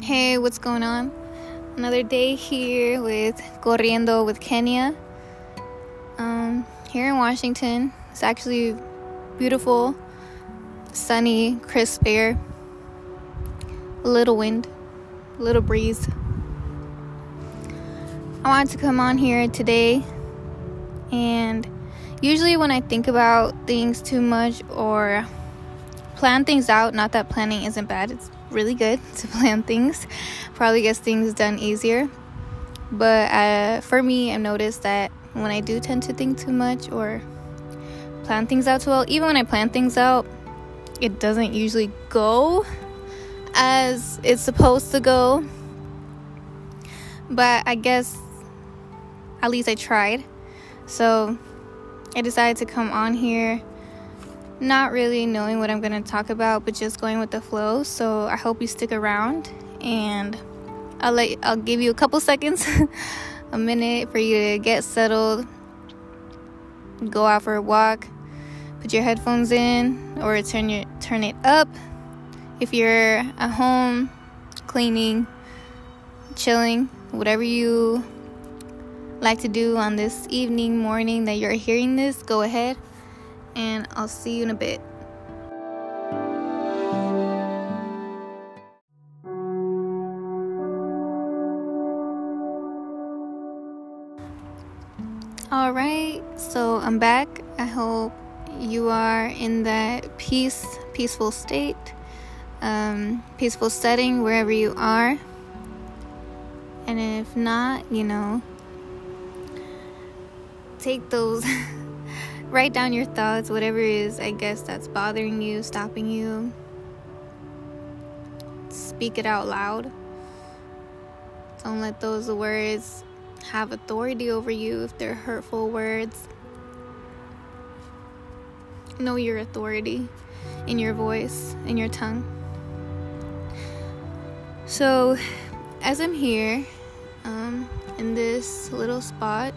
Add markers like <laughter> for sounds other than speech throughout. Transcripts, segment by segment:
Hey, what's going on? Another day here with Corriendo with Kenya. Um, here in Washington, it's actually beautiful, sunny, crisp air, a little wind, a little breeze. I wanted to come on here today, and usually when I think about things too much or plan things out, not that planning isn't bad, it's really good to <laughs> plan things. Probably gets things done easier. But uh, for me, I've noticed that when I do tend to think too much or plan things out too well, even when I plan things out, it doesn't usually go as it's supposed to go. But I guess at least I tried. So I decided to come on here not really knowing what I'm going to talk about, but just going with the flow. So I hope you stick around and I'll let I'll give you a couple <laughs> seconds, a minute for you to get settled, go out for a walk, put your headphones in or turn your turn it up. If you're at home cleaning, chilling, whatever you like to do on this evening, morning that you're hearing this, go ahead and I'll see you in a bit. All right, so I'm back. I hope you are in that peace, peaceful state, um, peaceful setting wherever you are. And if not, you know, take those <laughs> write down your thoughts, whatever is, I guess, that's bothering you, stopping you. Speak it out loud. Don't let those words have authority over you if they're hurtful words. Know your authority in your voice, in your tongue. So, as I'm here um, in this little spot,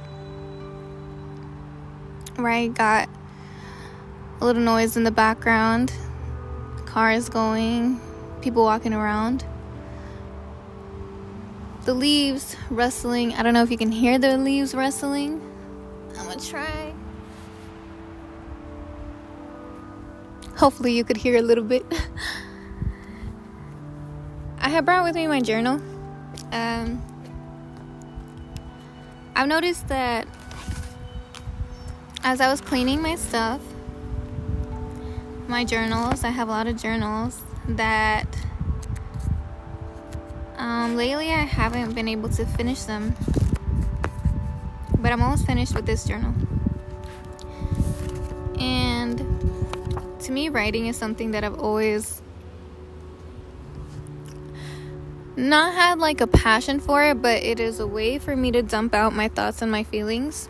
right? Got a little noise in the background, cars going, people walking around. The leaves rustling. I don't know if you can hear the leaves rustling. I'm gonna try. Hopefully, you could hear a little bit. <laughs> I have brought with me my journal. Um, I've noticed that as I was cleaning my stuff, my journals, I have a lot of journals that um, lately I haven't been able to finish them. But I'm almost finished with this journal. And to me, writing is something that I've always not had like a passion for it, but it is a way for me to dump out my thoughts and my feelings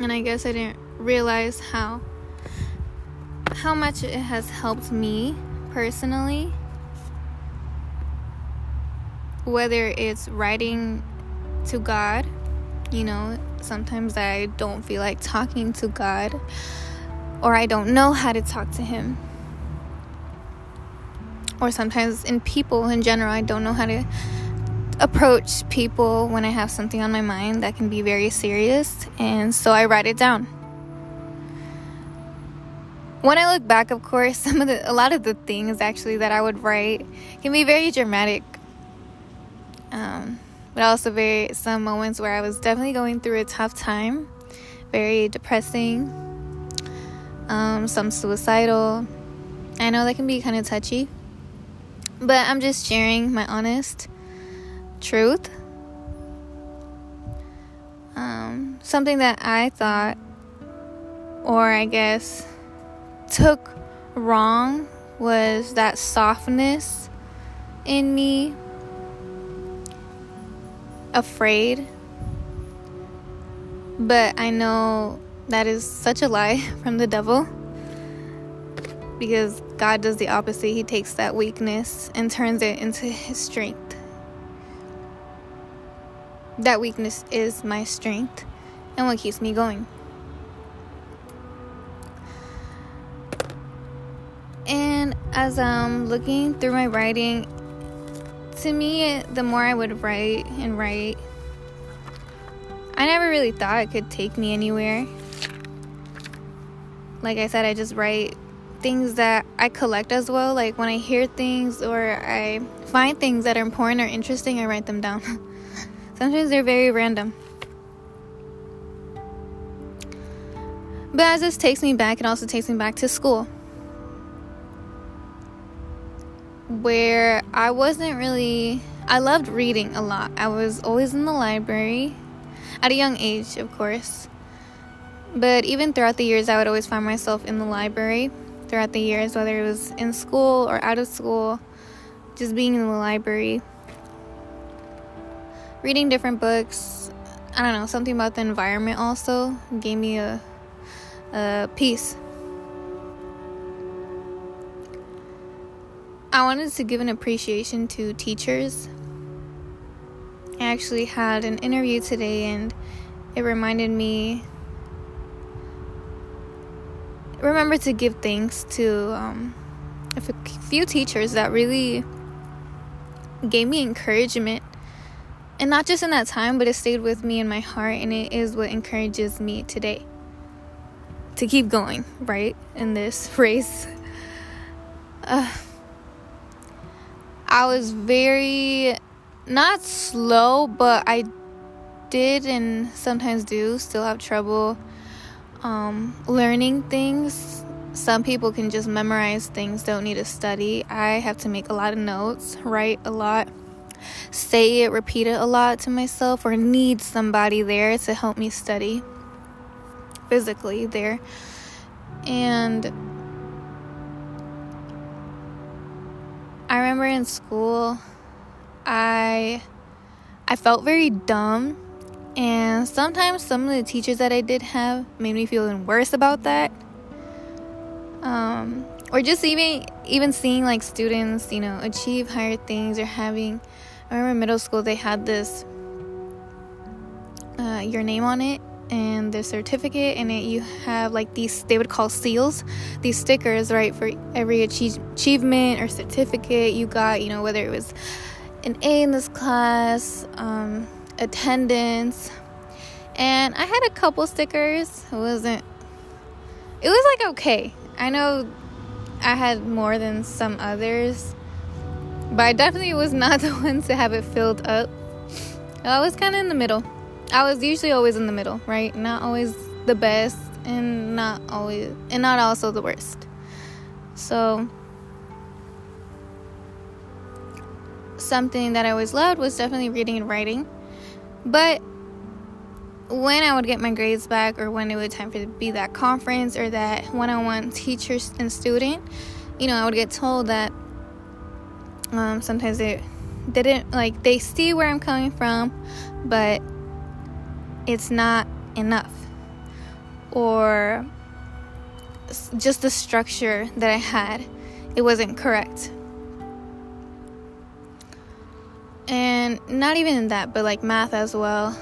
and I guess I didn't realize how how much it has helped me personally. Whether it's writing to God you know sometimes I don't feel like talking to God or I don't know how to talk to him. Or sometimes in people in general I don't know how to approach people when I have something on my mind that can be very serious, and so I write it down. When I look back, of course, <laughs> some of the a lot of the things actually that I would write can be very dramatic. Um, but also very some moments where I was definitely going through a tough time, very depressing, um, some suicidal. I know that can be kind of touchy, but I'm just sharing my honest truth. Um, something that I thought, or I guess took wrong, was that softness in me, afraid. But I know that is such a lie <laughs> from the devil because God does the opposite. He takes that weakness and turns it into his strength that weakness is my strength and what keeps me going. And as I'm looking through my writing, to me, the more I would write and write, I never really thought it could take me anywhere. Like I said, I just write things that I collect as well. Like when I hear things or I find things that are important or interesting, I write them down. <laughs> Sometimes they're very random. But as this takes me back, it also takes me back to school. Where I wasn't really, I loved reading a lot. I was always in the library at a young age, of course. But even throughout the years, I would always find myself in the library throughout the years, whether it was in school or out of school, just being in the library, reading different books. I don't know, something about the environment also gave me a, a peace. I wanted to give an appreciation to teachers. I actually had an interview today and it reminded me remember to give thanks to um, a few teachers that really gave me encouragement. And not just in that time, but it stayed with me in my heart, and it is what encourages me today to keep going, right? In this <laughs> race. Uh, I was very, not slow, but I did and sometimes do still have trouble um, learning things. Some people can just memorize things, don't need to study. I have to make a lot of notes, write a lot, say it, repeat it a lot to myself, or need somebody there to help me study physically there. And I remember in school, I I felt very dumb and sometimes some of the teachers that I did have made me feel even worse about that. Um, or just even even seeing like students, you know, achieve higher things or having. I remember middle school they had this uh, your name on it and the certificate and it you have like these they would call seals these stickers right for every achieve, achievement or certificate you got you know whether it was an a in this class um, attendance. And I had a couple stickers. It wasn't it was like okay. I know I had more than some others, but I definitely was not <laughs> the one to have it filled up. I was kind of in the middle. I was usually always in the middle, right? Not always the best and not always and not also the worst. So something that I always loved was definitely reading and writing. But when I would get my grades back, or when it would time for be that conference or that one-on-one teacher and student, you know, I would get told that um, sometimes they didn't like they see where I'm coming from, but it's not enough, or just the structure that I had, it wasn't correct. and not even that but like math as well.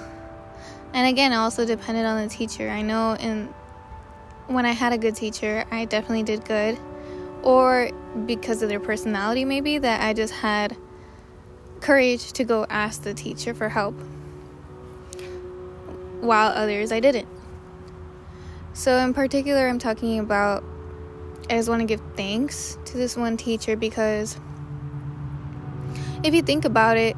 And again also depended on the teacher. I know in when i had a good teacher i definitely did good or because of their personality maybe that i just had courage to go ask the teacher for help while others i didn't so in particular i'm talking about i just want to give thanks to this one teacher because if you think about it,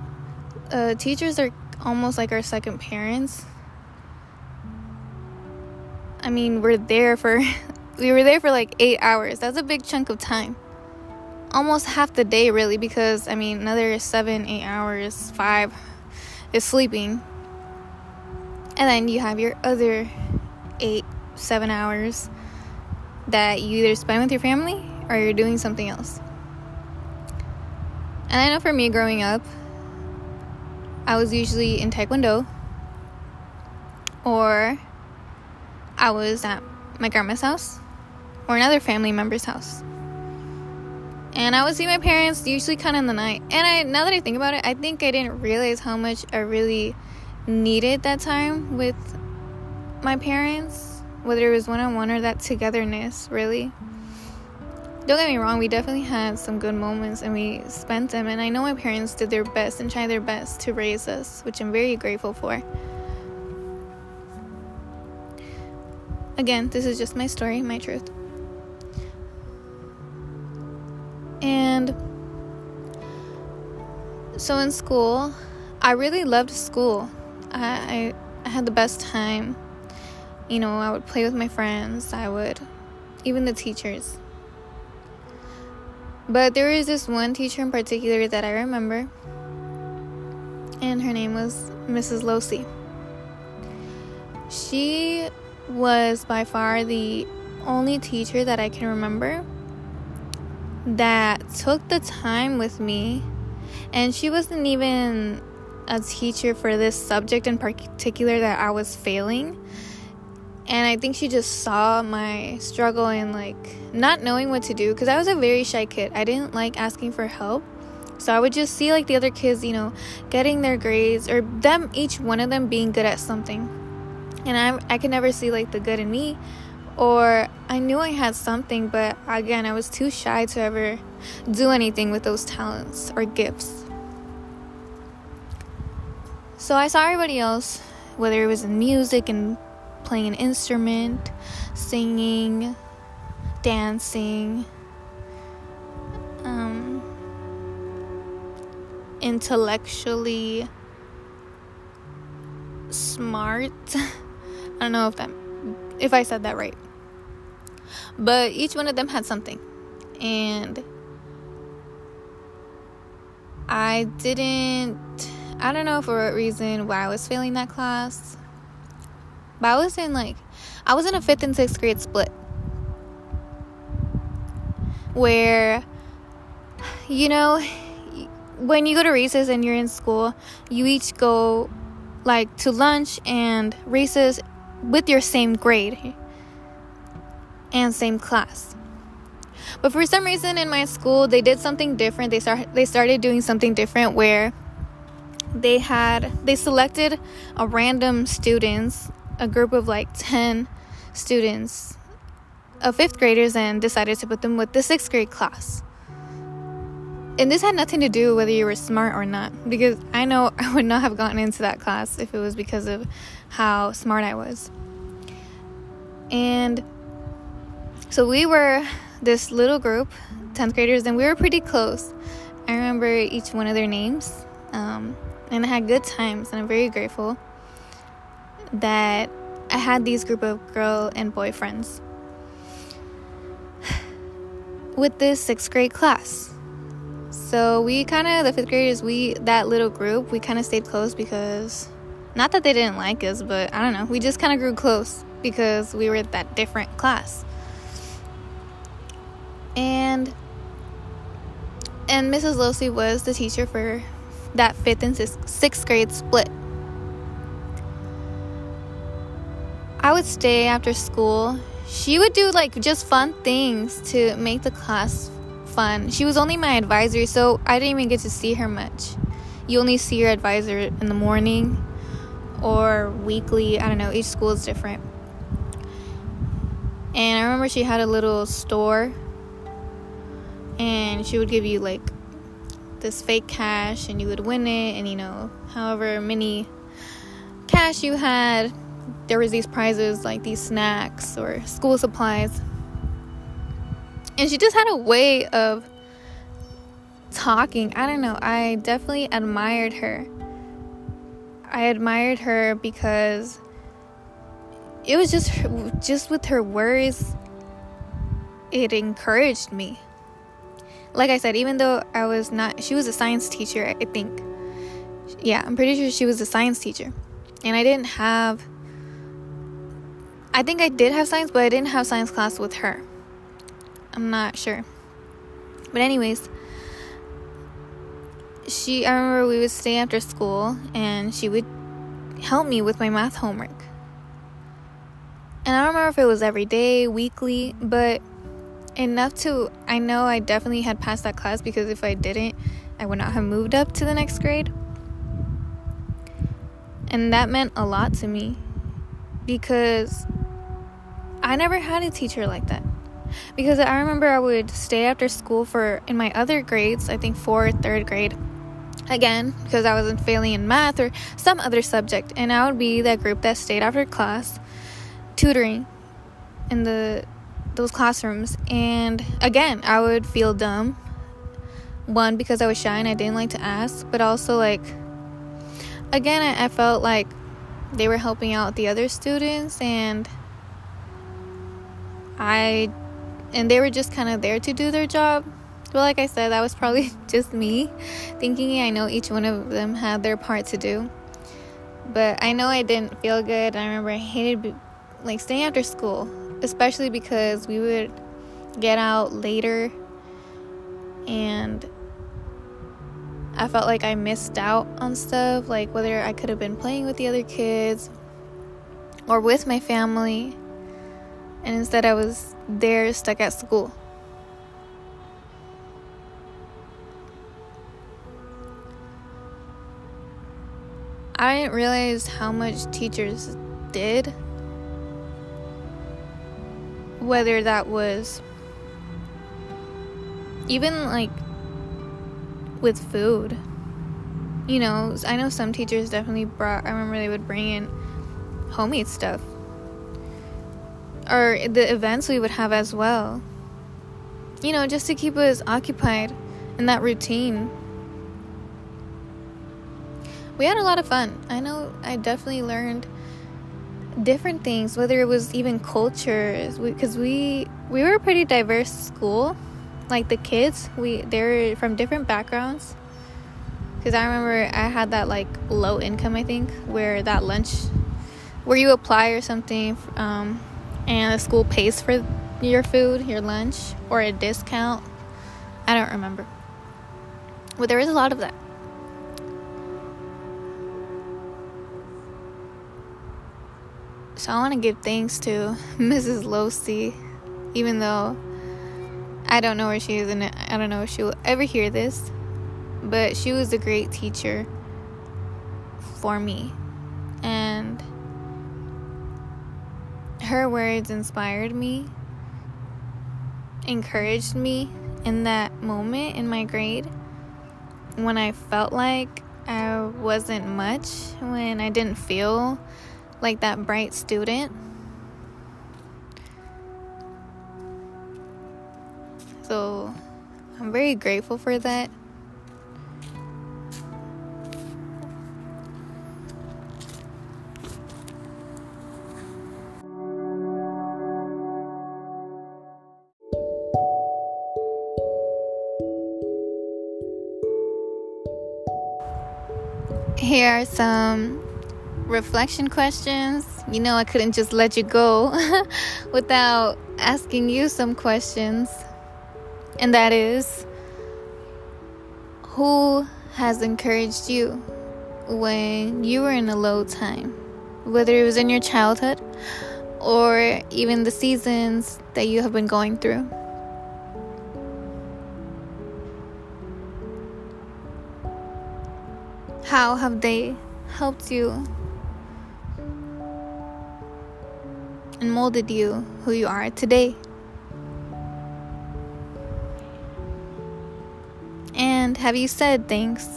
uh, teachers are almost like our second parents. I mean, we're there for, <laughs> we were there for like eight hours. That's a big chunk of time. Almost half the day, really, because I mean, another seven, eight hours, five is sleeping. And then you have your other eight, seven hours that you either spend with your family or you're doing something else. And I know for me growing up, I was usually in Taekwondo or I was at my grandma's house or another family member's house. And I would see my parents usually kind of in the night. And I now that I think about it, I think I didn't realize how much I really needed that time with my parents, whether it was one on one or that togetherness, really don't get me wrong, we definitely had some good moments and we spent them. And I know my parents did their best and tried their best to raise us, which I'm very grateful for. Again, this is just my story, my truth. And so in school, I really loved school. I, I, I had the best time. You know, I would play with my friends, I would, even the teachers. But there was this one teacher in particular that I remember, and her name was Mrs. Losey. She was by far the only teacher that I can remember that took the time with me, and she wasn't even a teacher for this subject in particular that I was failing and I think she just saw my struggle and like not knowing what to do because I was a very shy kid. I didn't like asking for help. So I would just see like the other kids, you know, getting their grades or them each one of them being good at something. And I I could never see like the good in me or I knew I had something, but again, I was too shy to ever do anything with those talents or gifts. So I saw everybody else, whether it was in music and playing an instrument, singing, dancing, um, intellectually smart. <laughs> I don't know if that if I said that right. But each one of them had something. And I didn't I don't know for what reason why I was failing that class. But I was in like, I was in a fifth and sixth grade split where, you know, when you go to recess and you're in school, you each go like to lunch and recess with your same grade and same class. But for some reason in my school, they did something different. They start they started doing something different where they had they selected a random students a group of like 10 students of fifth graders and decided to put them with the sixth grade class. And this had nothing to do whether you were smart or not, because I know <laughs> I would not have gotten into that class if it was because of how smart I was. And so we were this little group, 10th graders, and we were pretty close. I remember each one of their names, um, and I had good times, and I'm very grateful that I had these group of girl and boy friends <sighs> with this sixth grade class. So we kind of the fifth graders, we that little group, we kind of stayed close because not that they didn't like us, but I don't know, we just kind of grew close because we were that different class. And and Mrs. Losey was the teacher for that fifth and sixth grade split. I would stay after school. She would do like just fun things to make the class fun. She was only my advisor, so I didn't even get to see her much. You only see your advisor in the morning or weekly. I don't know, each school is different. And I remember she had a little store and she would give you like this fake cash and you would win it and you know, however many cash you had, there was these prizes like these snacks or school supplies. And she just had a way of talking. I don't know. I definitely admired her. I admired her because it was just just with her words it encouraged me like i said even though i was not she was a science teacher i think yeah i'm pretty sure she was a science teacher and i didn't have I think I did have science, but I didn't have science class with her. I'm not sure. But anyways, she I remember we would stay after school and she would help me with my math homework. And I don't remember if it was every day, weekly, but enough to I know I definitely had passed that class because if I didn't, I would not have moved up to the next grade. And that meant a lot to me because I never had a teacher like that. because I remember I would stay after school for in my other grades, I think fourth, third grade, again because I wasn't failing in math or some other subject, and I would be that group that stayed after class, tutoring in the those classrooms, and again I would feel dumb. One because I was shy and I didn't like to ask, but also like again I, I felt like they were helping out the other students and I and they were just kind of there to do their job. But like I said, that was probably <laughs> just me thinking I know each one of them had their part to do. But I know I didn't feel good. I remember I hated like staying after school, especially because we would get out later and I felt like I missed out on stuff, like whether I could have been playing with the other kids or with my family and instead I was there stuck at school. I didn't realize how much teachers did. Whether that was even like with food. You know, I know some teachers definitely brought, I remember they would bring in homemade stuff or the events we would have as well. You know, just to keep us occupied in that routine. We had a lot of fun. I know I definitely learned different things, whether it was even cultures, because we, we were a pretty diverse school. Like the kids, we they were from different backgrounds. Because I remember I had that like low income, I think, where that lunch, where you apply or something. Um, and the school pays for your food, your lunch, or a discount. I don't remember. But there is a lot of that. So I want to give thanks to <laughs> Mrs. Losey, even though I don't know where she is and I don't know if she will ever hear this, but she was a great teacher for me. And her words inspired me, encouraged me in that moment in my grade when I felt like I wasn't much, when I didn't feel like that bright student. So I'm very grateful for that. Here are some reflection questions. You know, I couldn't just let you go <laughs> without asking you some questions. And that is Who has encouraged you when you were in a low time? Whether it was in your childhood or even the seasons that you have been going through. How have they helped you and molded you who you are today? And have you said thanks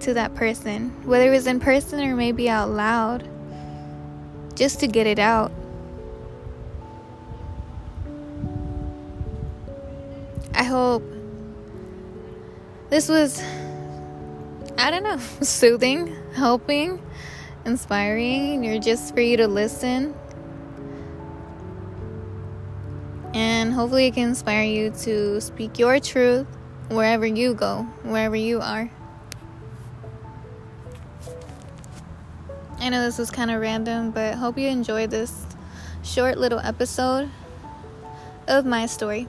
to that person, whether it was in person or maybe out loud, just to get it out? I hope this was I don't know, <laughs> soothing, helping, inspiring. You're just for you to listen. And hopefully, it can inspire you to speak your truth wherever you go, wherever you are. I know this was kind of random, but hope you enjoyed this short little episode of my story.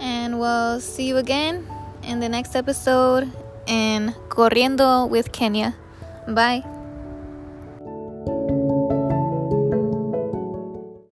And we'll see you again in the next episode in Corriendo with Kenya. Bye.